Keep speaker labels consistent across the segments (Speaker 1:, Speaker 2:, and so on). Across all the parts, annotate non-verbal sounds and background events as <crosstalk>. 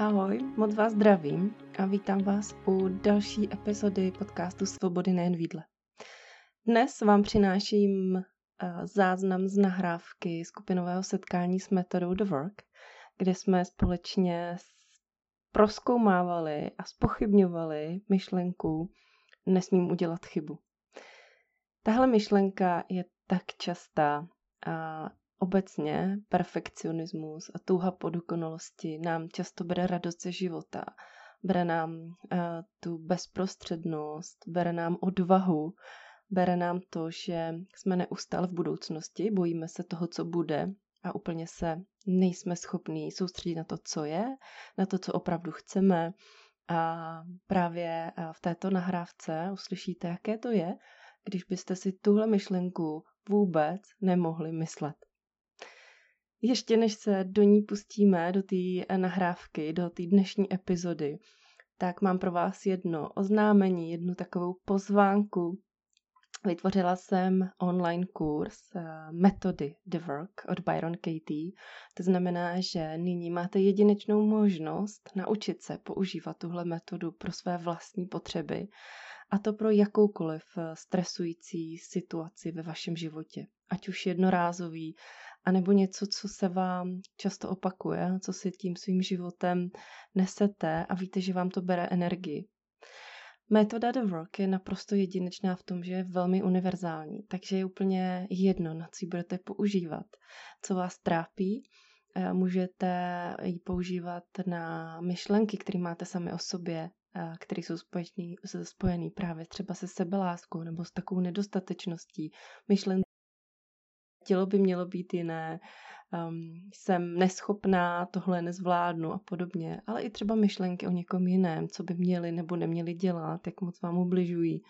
Speaker 1: Ahoj, moc vás zdravím a vítám vás u další epizody podcastu Svobody nejen v. Dnes vám přináším eh, záznam z nahrávky skupinového setkání s metodou The Work, kde jsme společně proskoumávali a spochybňovali myšlenku nesmím udělat chybu. Tahle myšlenka je tak častá a Obecně perfekcionismus a touha po dokonalosti nám často bere radost ze života, bere nám uh, tu bezprostřednost, bere nám odvahu, bere nám to, že jsme neustále v budoucnosti, bojíme se toho, co bude a úplně se nejsme schopní soustředit na to, co je, na to, co opravdu chceme. A právě v této nahrávce uslyšíte, jaké to je, když byste si tuhle myšlenku vůbec nemohli myslet. Ještě než se do ní pustíme, do té eh, nahrávky, do té dnešní epizody, tak mám pro vás jedno oznámení, jednu takovou pozvánku. Vytvořila jsem online kurz eh, metody The Work od Byron Katie. To znamená, že nyní máte jedinečnou možnost naučit se používat tuhle metodu pro své vlastní potřeby a to pro jakoukoliv eh, stresující situaci ve vašem životě. Ať už jednorázový, anebo něco, co se vám často opakuje, co si tím svým životem nesete a víte, že vám to bere energii. Metoda The Work je naprosto jedinečná v tom, že je velmi univerzální, takže je úplně jedno, na co ji budete používat, co vás trápí. Eh, můžete ji používat na myšlenky, které máte sami o sobě, eh, které jsou spojený, spojený právě třeba se sebeláskou nebo s takovou nedostatečností, myšlenky tělo by mělo být jiné, um, jsem neschopná, tohle nezvládnu a podobně, ale i třeba myšlenky o někom jiném, co by měli nebo neměli dělat, jak moc vám ubližují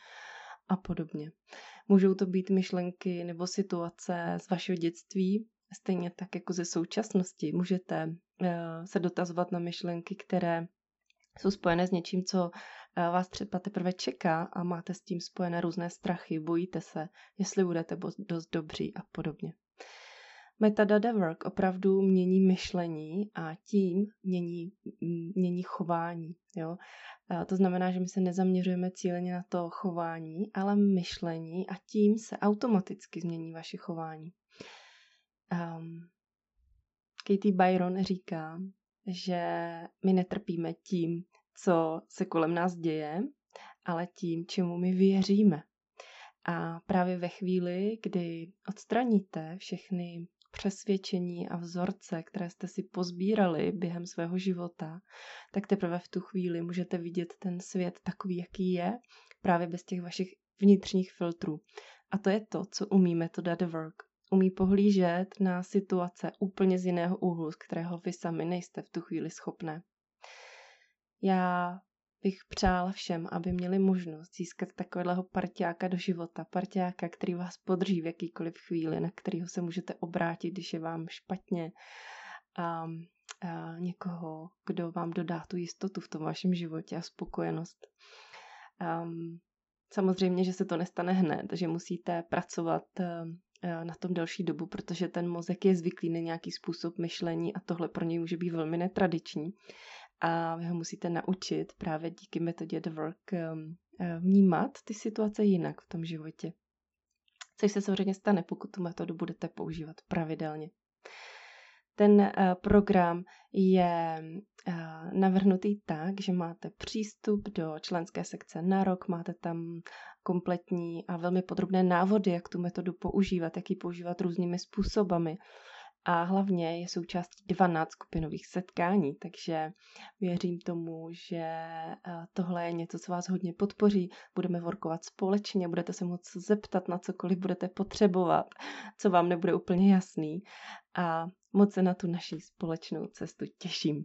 Speaker 1: a podobně. Můžou to být myšlenky nebo situace z vašeho dětství, stejně tak jako ze současnosti. Můžete uh, se dotazovat na myšlenky, které jsou spojené s něčím, co eh, vás třeba teprve čeká a máte s tím spojené různé strachy, bojíte se, jestli budete dost dobří a podobně. Metadata work opravdu mění myšlení a tím mění, mění chování. Jo? A to znamená, že my se nezaměřujeme cíleně na to chování, ale myšlení a tím se automaticky změní vaše chování. Um, Katie Byron říká, že my netrpíme tím, co se kolem nás děje, ale tím, čemu my věříme. A právě ve chvíli, kdy odstraníte všechny přesvědčení a vzorce, které jste si pozbírali během svého života, tak teprve v tu chvíli můžete vidět ten svět takový, jaký je, právě bez těch vašich vnitřních filtrů. A to je to, co umíme to dát work. Umí pohlížet na situace úplně z jiného úhlu, z kterého vy sami nejste v tu chvíli schopné. Já bych přála všem, aby měli možnost získat takového partiáka do života, partiáka, který vás podrží v jakýkoliv chvíli, na kterého se můžete obrátit, když je vám špatně, a, a někoho, kdo vám dodá tu jistotu v tom vašem životě a spokojenost. Um, samozřejmě, že se to nestane hned, že musíte pracovat na tom delší dobu, protože ten mozek je zvyklý na nějaký způsob myšlení a tohle pro něj může být velmi netradiční a vy ho musíte naučit právě díky metodě The Work um, uh, vnímat ty situace jinak v tom životě. Což se samozřejmě stane, pokud tu metodu budete používat pravidelně. Ten uh, program je uh, navrhnutý tak, že máte přístup do členské sekce na rok, máte tam kompletní a velmi podrobné návody, jak tu metodu používat, jak ji používat různými způsobami a hlavně je součástí 12 skupinových setkání, takže věřím tomu, že eh, tohle je něco, co vás hodně podpoří. Budeme workovat společně, budete se moct zeptat na cokoliv budete potřebovat, co vám nebude úplně jasný a moc se na tu naší společnou cestu těším.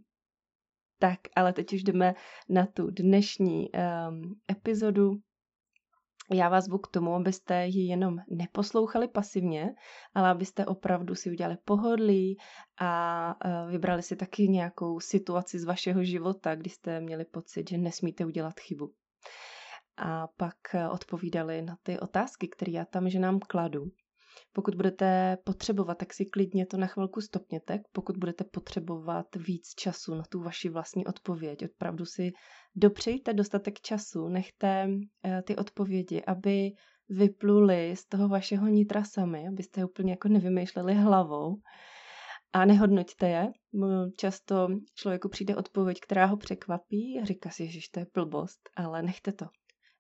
Speaker 1: Tak, ale teď už jdeme na tu dnešní um, epizodu. Já vás zvu k tomu, abyste ji jenom neposlouchali pasivně, ale abyste opravdu si udělali pohodlí a e, vybrali si taky nějakou situaci z vašeho života, kdy jste měli pocit, že nesmíte udělat chybu. A pak e, odpovídali na ty otázky, které já tam ženám kladu. Pokud budete potřebovat, tak si klidně to na chvilku stopněte. Pokud budete potřebovat víc času na tu vaši vlastní odpověď, opravdu si dopřejte dostatek času, nechte eh, ty odpovědi, aby vypluly z toho vašeho nitra sami, abyste je úplně jako nevymýšleli hlavou a nehodnoťte je. Často člověku přijde odpověď, která ho překvapí a říká si, že to je blbost, ale nechte to.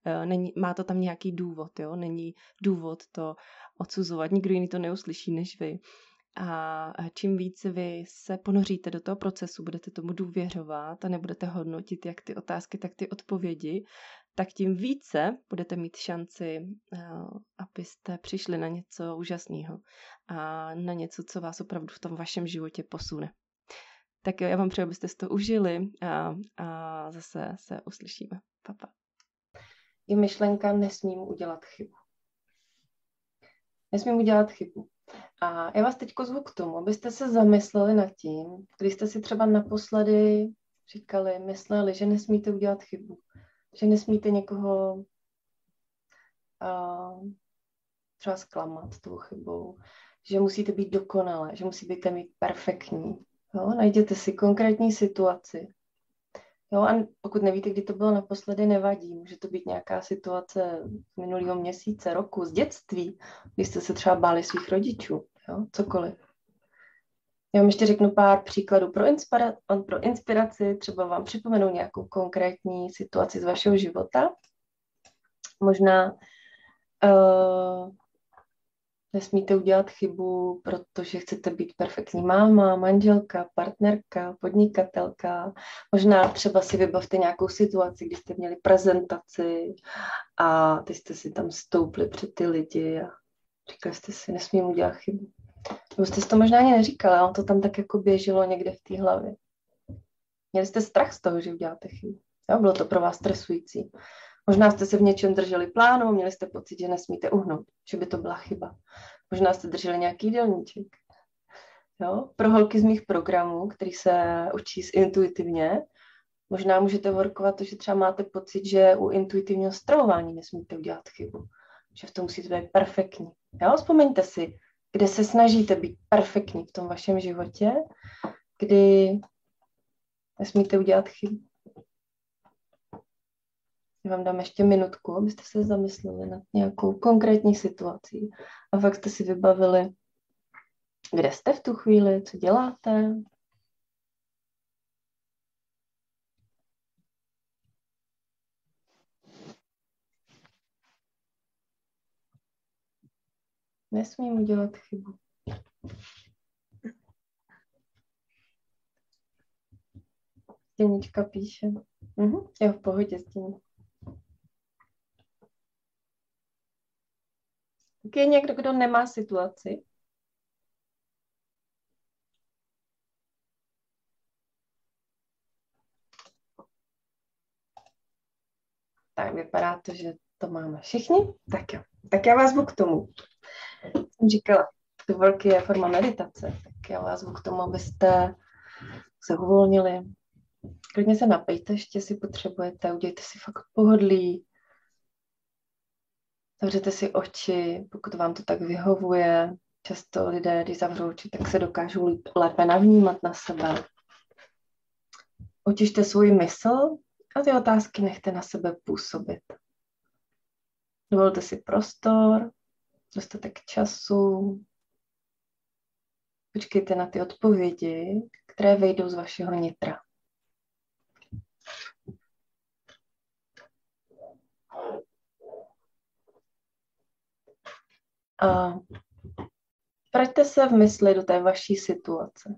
Speaker 1: Eh, není, má to tam nějaký důvod, jo? Není důvod to odsuzovat, nikdo jiný to neuslyší než vy. A čím víc vy se ponoříte do toho procesu, budete tomu důvěřovat a nebudete hodnotit jak ty otázky, tak ty odpovědi, tak tím více budete mít šanci, eh, abyste přišli na něco úžasného a na něco, co vás opravdu v tom vašem životě posune. Tak jo, já vám přeji, abyste si to užili a, a zase se uslyšíme. Papa.
Speaker 2: Je myšlenka, nesmím udělat chybu. Nesmím udělat chybu. A já vás teď zvu k tomu, abyste se zamysleli nad tím, když jste si třeba naposledy říkali, mysleli, že nesmíte udělat chybu, že nesmíte někoho uh, třeba zklamat tou chybou, že musíte být dokonalé, že musíte mít perfektní. Jo? Najděte si konkrétní situaci. Jo, a pokud nevíte, kdy to bylo naposledy, nevadí. Může to být nějaká situace z minulého měsíce, roku, z dětství, kdy jste se třeba báli svých rodičů, jo? cokoliv. Já vám ještě řeknu pár příkladů pro, inspira- pro inspiraci, třeba vám připomenu nějakou konkrétní situaci z vašeho života. Možná uh, nesmíte udělat chybu, protože chcete být perfektní máma, manželka, partnerka, podnikatelka. Možná třeba si vybavte nějakou situaci, kdy jste měli prezentaci a ty jste si tam stoupli před ty lidi a říkali jste si, nesmím udělat chybu. Nebo jste si to možná ani neříkali, ale to tam tak jako běželo někde v té hlavě. Měli jste strach z toho, že uděláte chybu. Jo, bylo to pro vás stresující. Možná jste se v něčem drželi plánu, měli jste pocit, že nesmíte uhnout, že by to byla chyba. Možná jste drželi nějaký jídelníček. Jo? Pro holky z mých programů, který se učí intuitivně, možná můžete workovat to, že třeba máte pocit, že u intuitivního stravování nesmíte udělat chybu. Že v tom musíte být perfektní. Jo? Vzpomeňte si, kde se snažíte být perfektní v tom vašem životě, kdy nesmíte udělat chybu. Já vám dám ještě minutku, abyste se zamysleli nad nějakou konkrétní situací a fakt jste si vybavili, kde jste v tu chvíli, co děláte. Nesmím udělat chybu. Stěnička píše. Mhm, je v pohodě. Tak je někdo, kdo nemá situaci? Tak vypadá to, že to máme všichni. Tak jo. Tak já vás zvu k tomu. Jsem říkala, to velký je forma meditace, tak já vás zvu k tomu, abyste se uvolnili. Klidně se napejte, ještě si potřebujete, udějte si fakt pohodlí, Zavřete si oči, pokud vám to tak vyhovuje. Často lidé, když zavřou oči, tak se dokážou lépe navnímat na sebe. Očište svůj mysl a ty otázky nechte na sebe působit. Dovolte si prostor, dostatek času. Počkejte na ty odpovědi, které vejdou z vašeho nitra. A vraťte se v mysli do té vaší situace.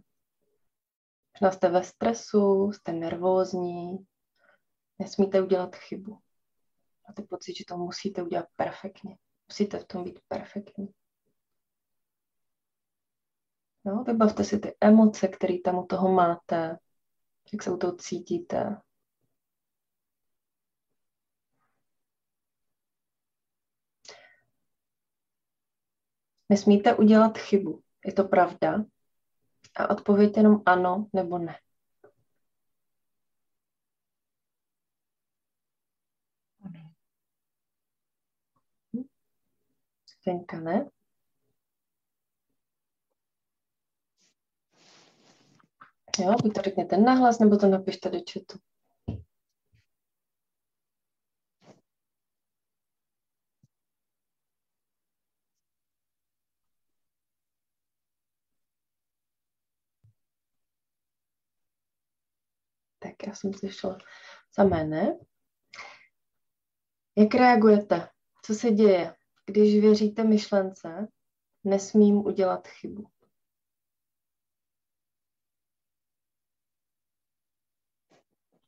Speaker 2: Možná jste ve stresu, jste nervózní, nesmíte udělat chybu. Máte pocit, že to musíte udělat perfektně. Musíte v tom být perfektní. No, vybavte si ty emoce, které tam u toho máte, jak se u toho cítíte. Nesmíte udělat chybu. Je to pravda? A odpověď jenom ano nebo ne. Ano. Ne? Jo, buď to řekněte nahlas, nebo to napište do četu. Jsem slyšela samé ne. Jak reagujete? Co se děje, když věříte myšlence, nesmím udělat chybu?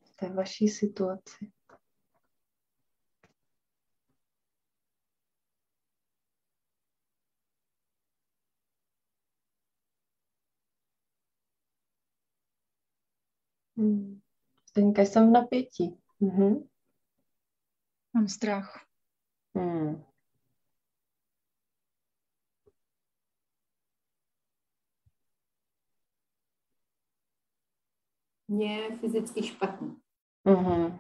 Speaker 2: V té vaší situaci. Hmm. Zdeňka, jsem v napětí. Mhm.
Speaker 3: Mám strach.
Speaker 2: Hmm.
Speaker 4: Mně je fyzicky špatně.
Speaker 2: Mhm.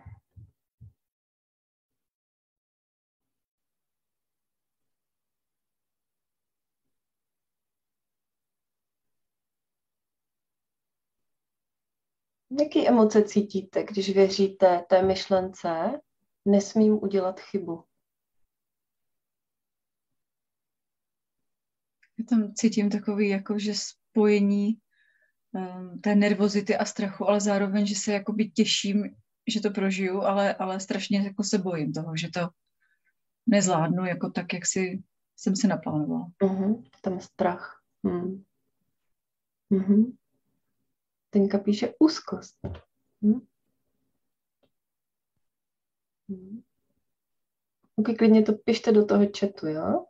Speaker 2: Jaký emoce cítíte, když věříte té myšlence, nesmím udělat chybu?
Speaker 3: Já tam cítím takový jako, že spojení um, té nervozity a strachu, ale zároveň, že se jakoby těším, že to prožiju, ale, ale strašně jako se bojím toho, že to nezvládnu jako tak, jak si, jsem si naplánovala.
Speaker 2: Uh-huh. Tam strach. Hmm. Uh-huh. Tenka píše úzkost. Hmm. Hmm. Ok, klidně to pište do toho chatu, jo?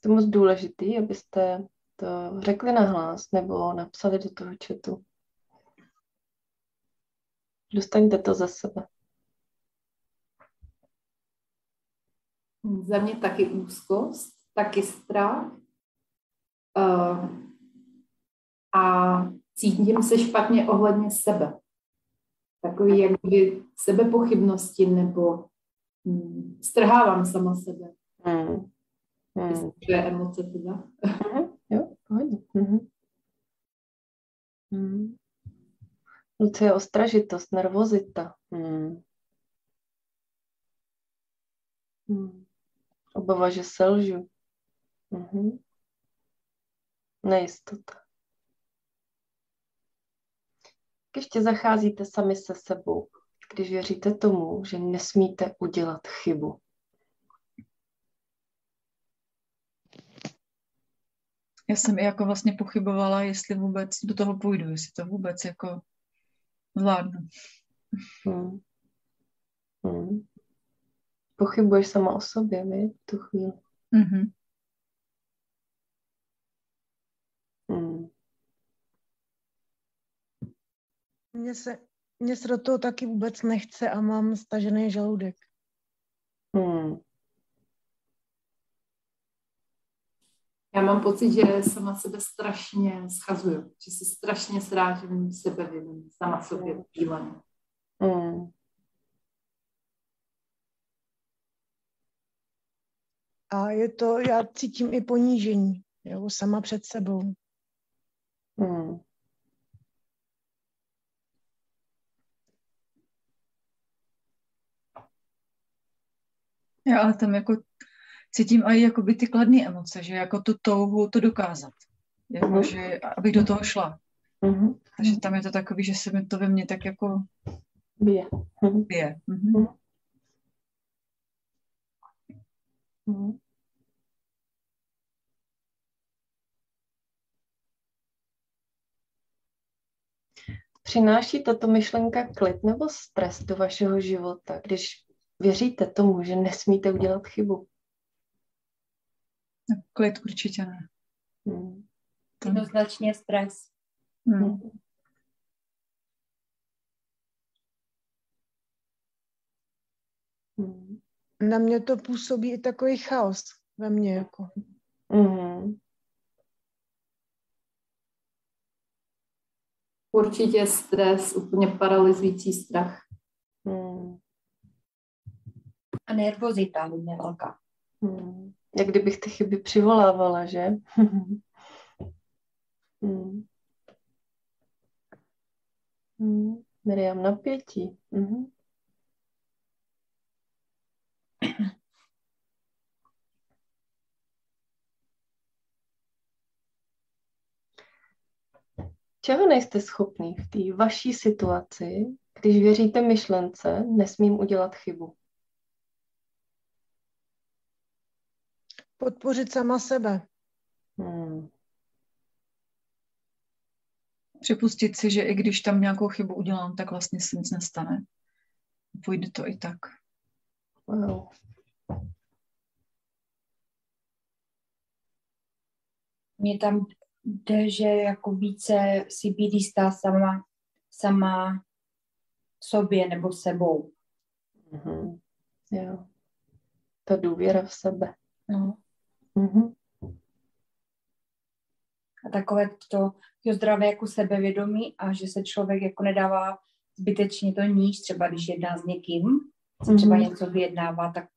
Speaker 2: To je moc důležitý, abyste to řekli nahlas nebo napsali do toho chatu. Dostaňte to za sebe.
Speaker 4: Za mě taky úzkost, taky strach. Uh, a cítím se špatně ohledně sebe. Takový jakoby sebepochybnosti nebo hm, strhávám sama sebe.
Speaker 2: Hmm. Hmm.
Speaker 4: To je emoce teda.
Speaker 2: Mhm. Jo, pohodě. Mhm. Hmm. No to je ostražitost, nervozita. Hmm. Hmm. Obava, že selžu. Mhm. Nejistota. Jak ještě zacházíte sami se sebou, když věříte tomu, že nesmíte udělat chybu?
Speaker 3: Já jsem i jako vlastně pochybovala, jestli vůbec do toho půjdu, jestli to vůbec jako zvládnu.
Speaker 2: Hmm. Hmm. Pochybuješ sama o sobě, vy, v tu chvíli.
Speaker 3: Mm-hmm.
Speaker 5: Mně se, mně se do toho taky vůbec nechce a mám stažený žaludek.
Speaker 2: Hmm.
Speaker 4: Já mám pocit, že sama sebe strašně schazuju, že se strašně srážím sebevědomí, sama sobě díleně.
Speaker 2: Hmm.
Speaker 5: A je to, já cítím i ponížení, jo, sama před sebou.
Speaker 2: Hmm.
Speaker 3: Já ale tam jako cítím i jakoby ty kladné emoce, že jako tu touhu to dokázat. Jako,
Speaker 2: Mhm.
Speaker 3: že, abych do toho šla.
Speaker 2: Mhm.
Speaker 3: Takže tam je to takový, že se mi to ve mně tak jako
Speaker 2: Bije. Mhm.
Speaker 3: bije. Mhm.
Speaker 2: Mhm. Přináší tato myšlenka klid nebo stres do vašeho života, když věříte tomu, že nesmíte udělat chybu?
Speaker 3: Klid určitě ne.
Speaker 2: Hmm.
Speaker 6: Jednoznačně stres.
Speaker 3: Hmm.
Speaker 2: Hmm.
Speaker 5: Na mě to působí i takový chaos ve mně. Jako.
Speaker 2: Hmm.
Speaker 4: Určitě stres, úplně paralyzující strach.
Speaker 2: Hmm.
Speaker 6: A nervozita hodně velká.
Speaker 2: Hmm. Jak kdybych ty chyby přivolávala, že? <laughs> Hmm. Hmm. Miriam napětí. Mhm. Čeho nejste schopný v té vaší situaci, když věříte myšlence, nesmím udělat chybu?
Speaker 5: Podpořit sama sebe.
Speaker 2: Hmm.
Speaker 3: Připustit si, že i když tam nějakou chybu udělám, tak vlastně se nic nestane. Půjde to i tak.
Speaker 2: Wow.
Speaker 6: Mně tam jde, že jako více si být jistá sama, sama sobě nebo sebou.
Speaker 2: Mhm. Jo. Ta důvěra v sebe.
Speaker 6: No.
Speaker 2: Mhm.
Speaker 6: A takové to, to zdravé jako sebevědomí a že se člověk jako nedává zbytečně to níž, třeba když jedná s někým, se třeba
Speaker 2: Mhm.
Speaker 6: něco vyjednává, tak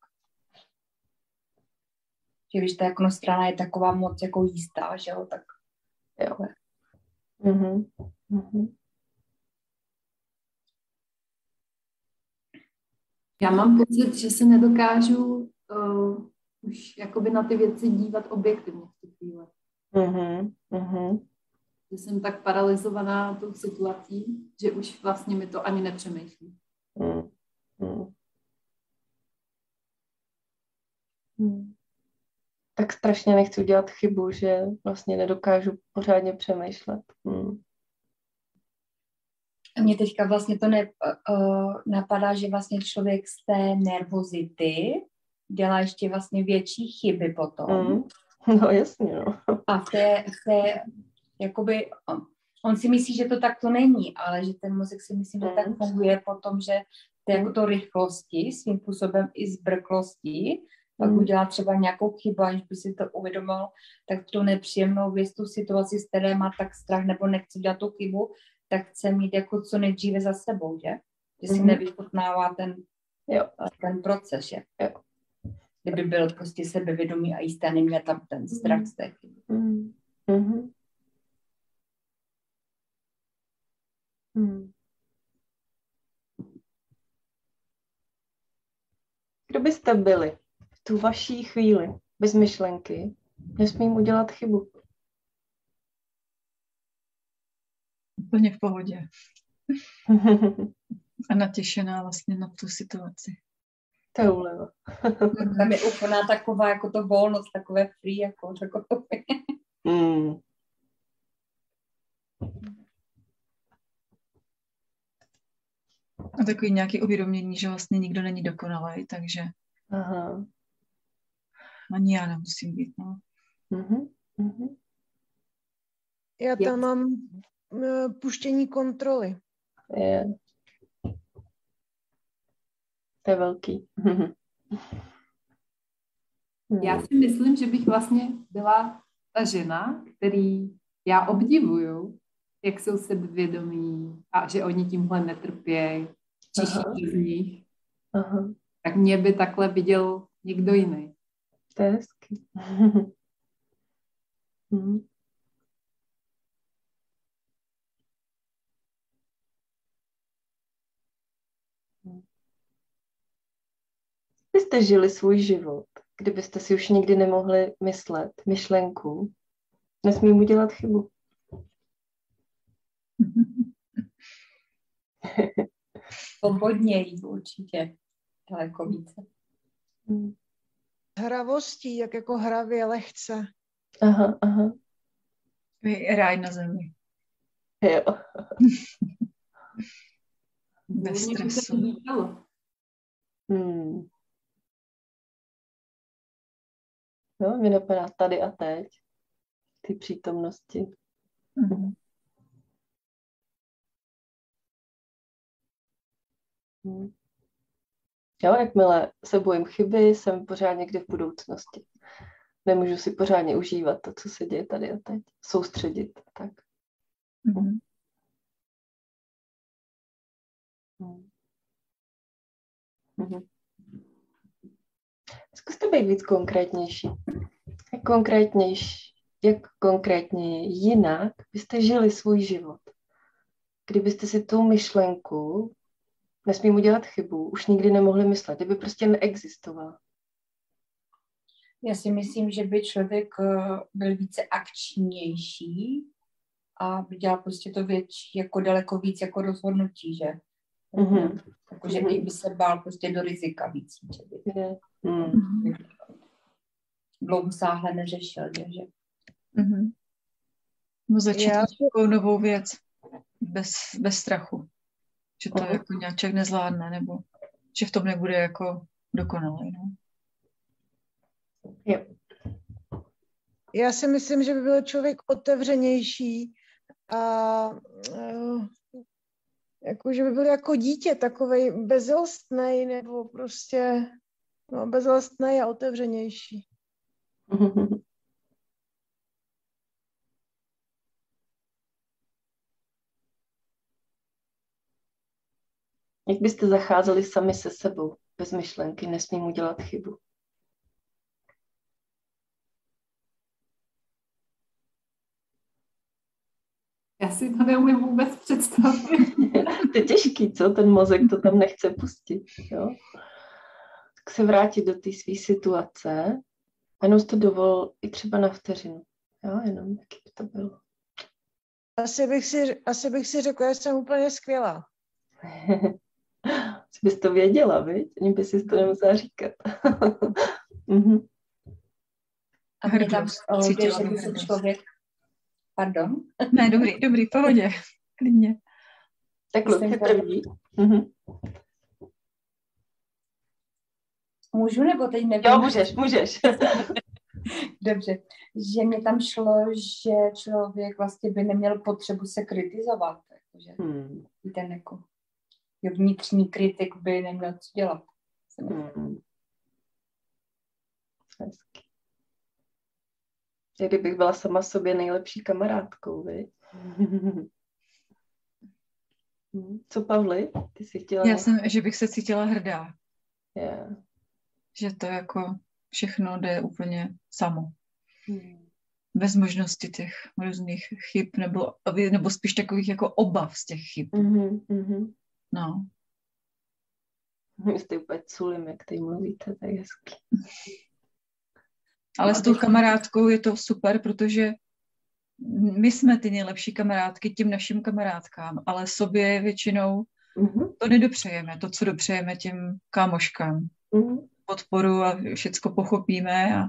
Speaker 6: že když ta jako strana je taková moc jako jistá, že jo, tak
Speaker 2: Jo. Mhm. Mhm.
Speaker 4: Já mám pocit, že se nedokážu uh, už jakoby na ty věci dívat objektivně v tu chvíli.
Speaker 2: Mhm. Mhm.
Speaker 4: Že jsem tak paralizovaná tou situací, že už vlastně mi to ani nepřemýšlí.
Speaker 2: Mhm. Mhm. Mhm. Tak strašně nechci udělat chybu, že vlastně nedokážu pořádně přemýšlet. Mhm.
Speaker 6: A Mně teďka vlastně to ne, uh, napadá, že vlastně člověk z té nervozity dělá ještě vlastně větší chyby potom.
Speaker 2: Mhm. <laughs> No jasně, no.
Speaker 6: A v té, v té jakoby, on, on si myslí, že to takto není, ale že ten mozek si myslí, že
Speaker 2: Mhm.
Speaker 6: tak funguje potom, že to jako to rychlosti, svým způsobem i zbrklosti, pak
Speaker 2: Mhm.
Speaker 6: udělá třeba nějakou chybu, aniž by si to uvědomil, tak tu nepříjemnou věc, tu situaci, z které má tak strach nebo nechce dělat tu chybu, tak chce mít jako co nejdříve za sebou, že? Že si
Speaker 2: Mhm.
Speaker 6: nevychutnává ten,
Speaker 2: Jo.
Speaker 6: ten proces, že?
Speaker 2: Jo.
Speaker 6: Kdyby byl prostě sebevědomý a jistý, neměl tam ten strach z té chyby.
Speaker 2: Mhm. Mhm. Mhm. Kdo byste byli v tu vaší chvíli bez myšlenky? Nesmím udělat chybu.
Speaker 3: Úplně v pohodě. <laughs> A natěšená vlastně na tu situaci.
Speaker 2: To je úleva.
Speaker 6: Tam je úplná taková, jako to volnost, takové free, jako takové.
Speaker 2: Mm.
Speaker 3: A takový nějaký uvědomění, že vlastně nikdo není dokonalý, takže
Speaker 2: Aha.
Speaker 3: ani já nemusím být. No.
Speaker 2: Mhm. Mhm.
Speaker 5: Já tam mám eh, puštění kontroly.
Speaker 2: Je. To je velký. <laughs>
Speaker 4: Já si myslím, že bych vlastně byla ta žena, který já obdivuju, jak jsou sebevědomí a že oni tímhle netrpějí, čiší
Speaker 2: Aha.
Speaker 4: z nich.
Speaker 2: Aha.
Speaker 4: Tak mě by takhle viděl někdo jiný.
Speaker 2: To je hezký. <laughs> Byste žili svůj život, kdybyste si už nikdy nemohli myslet myšlenku, nesmím udělat chybu. <laughs>
Speaker 6: Svobodněji určitě, daleko více.
Speaker 2: Mhm.
Speaker 5: Hravostí, jak jako hravě, lehce.
Speaker 2: Aha, aha.
Speaker 3: Ráj na zemi.
Speaker 2: Jo. <laughs>
Speaker 3: Bez stresu.
Speaker 2: Hmm. Jo, mě napadá tady a teď. Ty přítomnosti.
Speaker 3: Mhm.
Speaker 2: Hmm. Jo, jakmile se bojím chyby, jsem pořád někde v budoucnosti. Nemůžu si pořádně užívat to, co se děje tady a teď. Soustředit. Tak.
Speaker 3: Mhm.
Speaker 2: Hmm. Zkuste být víc konkrétnější. Jak konkrétnější jak konkrétně jinak byste žili svůj život. Kdybyste si tu myšlenku, nesmím udělat chybu, už nikdy nemohli myslet, kdyby prostě neexistovala.
Speaker 6: Já si myslím, že by člověk eh, byl více akčnější a dělal prostě to větší, jako daleko víc jako rozhodnutí, že? Mm-hmm. Jakože mm-hmm. by se bál prostě do rizika víc. Že by. Yeah. Mm. Dlouho sáhle neřešil, že?
Speaker 3: Mm-hmm. No začít Já... takovou novou věc bez, bez strachu. Že to uh-huh. jako nějak nezvládne, nebo že v tom nebude jako dokonalý. No.
Speaker 2: Jo.
Speaker 5: Já si myslím, že by byl člověk otevřenější a uh, jako, že by byl jako dítě, takovej bezlstný nebo prostě no, bezlstný a otevřenější. <laughs>
Speaker 2: Jak byste zacházeli sami se sebou, bez myšlenky, nesmím udělat chybu?
Speaker 4: Já si to neumím vůbec představit. <laughs>
Speaker 2: to je těžký, co? Ten mozek to tam nechce pustit. Jo? Tak se vrátit do té své situace a jenom to dovol i třeba na vteřinu. Jo, jenom jaký by to bylo.
Speaker 5: Asi bych si, asi bych si řekla, že jsem úplně skvělá. <laughs>
Speaker 2: Jsi bys to věděla, viď? Ani by si to nemusela říkat. mm-hmm.
Speaker 6: A mě tam jde, že by se člověk... Pardon?
Speaker 3: Ne, dobrý, dobrý, pohodě. Klidně.
Speaker 2: Tak Lucie první. Mm-hmm.
Speaker 6: Můžu nebo teď nevím?
Speaker 2: Jo, můžeš, můžeš. <laughs>
Speaker 6: Dobře, že mě tam šlo, že člověk vlastně by neměl potřebu se kritizovat. Takže hmm. ten jako vnitřní kritik by neměl co dělat. Hmm.
Speaker 2: Hezky. Jak kdybych byla sama sobě nejlepší kamarádkou, viď? Hmm. <laughs> Co, Pavli? Ty jsi chtěla...
Speaker 3: Já jsem, že bych se cítila hrdá.
Speaker 2: Yeah.
Speaker 3: Že to jako všechno jde úplně samo. Hmm. Bez možnosti těch různých chyb, nebo, nebo spíš takových jako obav z těch chyb.
Speaker 2: Mm-hmm.
Speaker 3: No.
Speaker 2: Vy jste úplně culim, jak tady mluvíte, tak hezky.
Speaker 3: Ale s tou kamarádkou je to super, protože my jsme ty nejlepší kamarádky těm našim kamarádkám, ale sobě většinou mm-hmm. to nedopřejeme, to, co dopřejeme těm kámoškám. Mm-hmm. Podporu a všecko pochopíme a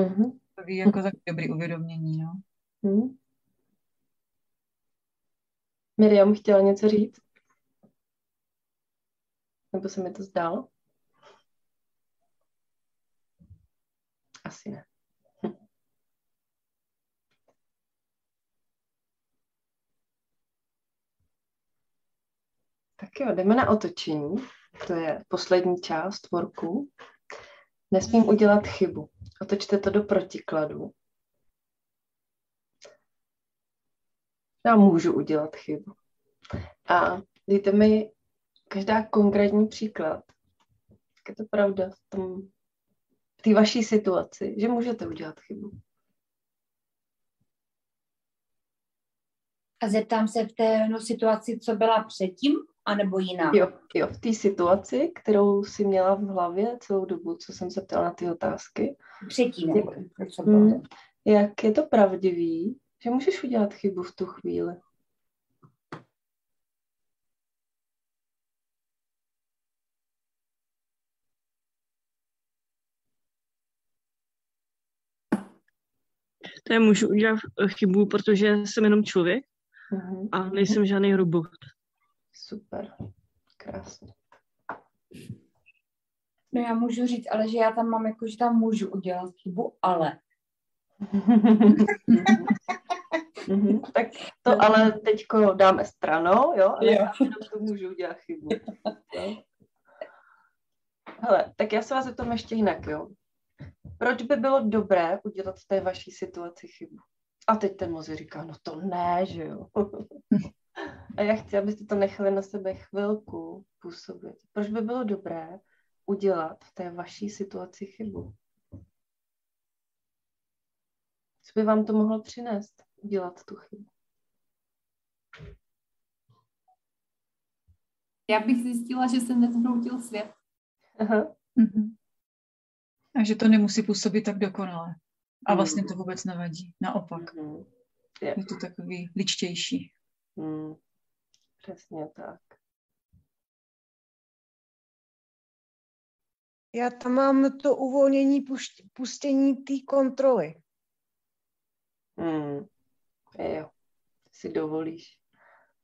Speaker 3: mm-hmm. to ví jako tak dobrý uvědomění. No. Mm-hmm.
Speaker 2: Miriam chtěla něco říct? Nebo se mi to zdálo? Asi ne. Hm. Tak jo, jdeme na otočení. To je poslední část tvorku. Nesmím udělat chybu. Otočte to do protikladu. Já můžu udělat chybu. A dejte mi každá konkrétní příklad. Je to pravda v tom, v té vaší situaci, že můžete udělat chybu.
Speaker 6: A zeptám se v té no, situaci, co byla předtím, anebo jiná?
Speaker 2: Jo, jo v té situaci, kterou si měla v hlavě celou dobu, co jsem se ptala na ty otázky.
Speaker 6: Předtím, jak,
Speaker 2: co bylo. Hmm, jak je to pravdivý, že můžeš udělat chybu v tu chvíli?
Speaker 7: To je můžu udělat chybu, protože jsem jenom člověk uh-huh. a nejsem žádný robot.
Speaker 2: Super, krásně.
Speaker 6: No já můžu říct, ale že já tam mám jako, že tam můžu udělat chybu, ale.
Speaker 2: mm-hmm. <laughs> Tak to ale teďko dáme stranou, jo? Ale jo. to můžu udělat chybu. <laughs> Hele, tak já se vás zeptám ještě jinak, jo? Proč by bylo dobré udělat v té vaší situaci chybu? A teď ten mozek říká, no to ne, že jo. <laughs> A já chci, abyste to nechali na sebe chvilku působit. Proč by bylo dobré udělat v té vaší situaci chybu? Co by vám to mohlo přinést, dělat tu chybu?
Speaker 4: Já bych zjistila, že jsem nezhroutil svět.
Speaker 2: Aha.
Speaker 3: Mm-hmm. A že to nemusí působit tak dokonale. A vlastně to vůbec nevadí. Naopak.
Speaker 2: Mm-hmm.
Speaker 3: Je to takový ličtější.
Speaker 2: Mm. Přesně tak.
Speaker 5: Já tam mám to uvolnění pušť, pustění té kontroly.
Speaker 2: Mm. Jo, si dovolíš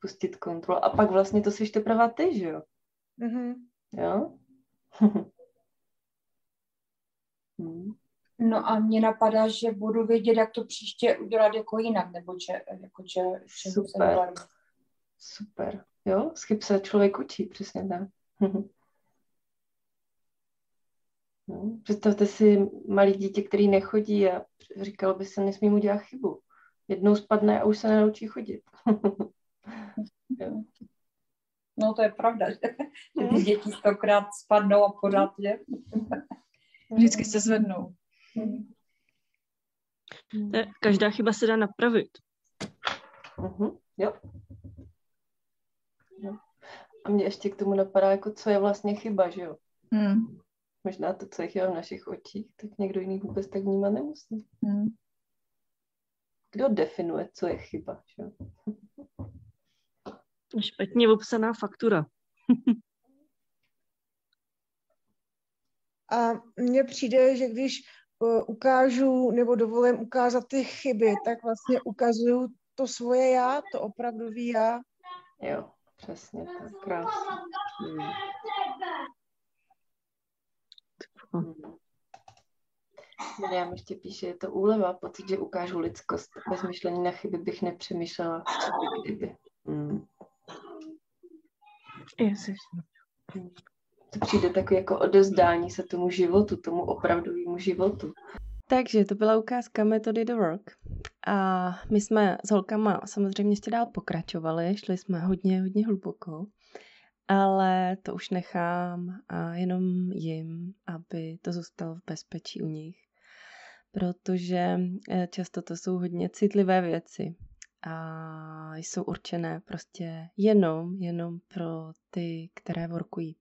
Speaker 2: pustit kontrolu. A pak vlastně to jsi teprve ty, že jo?
Speaker 5: Mm-hmm.
Speaker 2: Jo? <laughs> hmm.
Speaker 6: No a mě napadá, že budu vědět, jak to příště udělat jako jinak, nebo že, jako že, že
Speaker 2: Super. Super. Jo, z chyb se člověk učí, přesně tak. <laughs> No, představte si malý dítě, který nechodí a říkalo by se, nesmím udělat chybu. Jednou spadne a už se nenaučí chodit. <laughs>
Speaker 6: jo. No to je pravda, že, že ty děti stokrát spadnou a pořád je. <laughs>
Speaker 3: Vždycky se zvednou.
Speaker 2: Hmm.
Speaker 7: Každá chyba se dá napravit.
Speaker 2: Uh-huh. Jo. jo. A mě ještě k tomu napadá, jako co je vlastně chyba, že jo?
Speaker 3: Hmm.
Speaker 2: Možná to, co je chyba v našich očích, tak někdo jiný vůbec tak vnímat nemusí.
Speaker 3: Hmm.
Speaker 2: Kdo definuje, co je chyba, že jo? <laughs>
Speaker 7: Špatně obsaná faktura.
Speaker 5: A mně přijde, že když ukážu nebo dovolím ukázat ty chyby, tak vlastně ukazuju to svoje já, to opravdový já.
Speaker 2: Jo, přesně tak, krásně. Hmm. Hmm. Miriam ještě píše, je to úleva, pocit, že ukážu lidskost. Bez myšlení na chyby bych nepřemýšlela, kdyby. Hmm.
Speaker 7: Ježiš.
Speaker 2: To přijde takový jako odezdání se tomu životu, tomu opravdovému životu.
Speaker 1: Takže to byla ukázka metody The Work. A my jsme s holkama samozřejmě ještě dál pokračovali, šli jsme hodně, hodně hluboko, ale to už nechám a jenom jim, aby to zůstalo v bezpečí u nich. Protože eh, často to jsou hodně citlivé věci a jsou určené prostě jenom, jenom pro ty, které workují.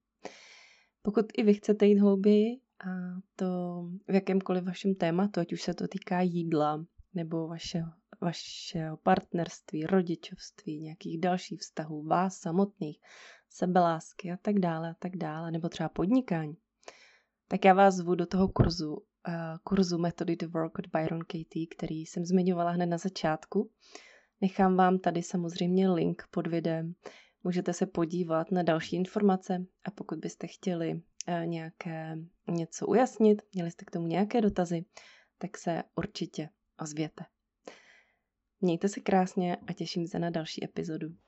Speaker 1: Pokud i vy chcete jít hlouběji, a to v jakémkoliv vašem tématu, ať už se to týká jídla, nebo vašeho, vašeho partnerství, rodičovství, nějakých dalších vztahů, vás samotných, sebelásky a tak dále a tak dále, nebo třeba podnikání, tak já vás zvu do toho kurzu, uh, kurzu Metody to Work od Byron Katie, který jsem zmiňovala hned na začátku. Nechám vám tady samozřejmě link pod videem, můžete se podívat na další informace a pokud byste chtěli eh, nějaké něco ujasnit, měli jste k tomu nějaké dotazy, tak se určitě ozvěte. Mějte se krásně a těším se na další epizodu.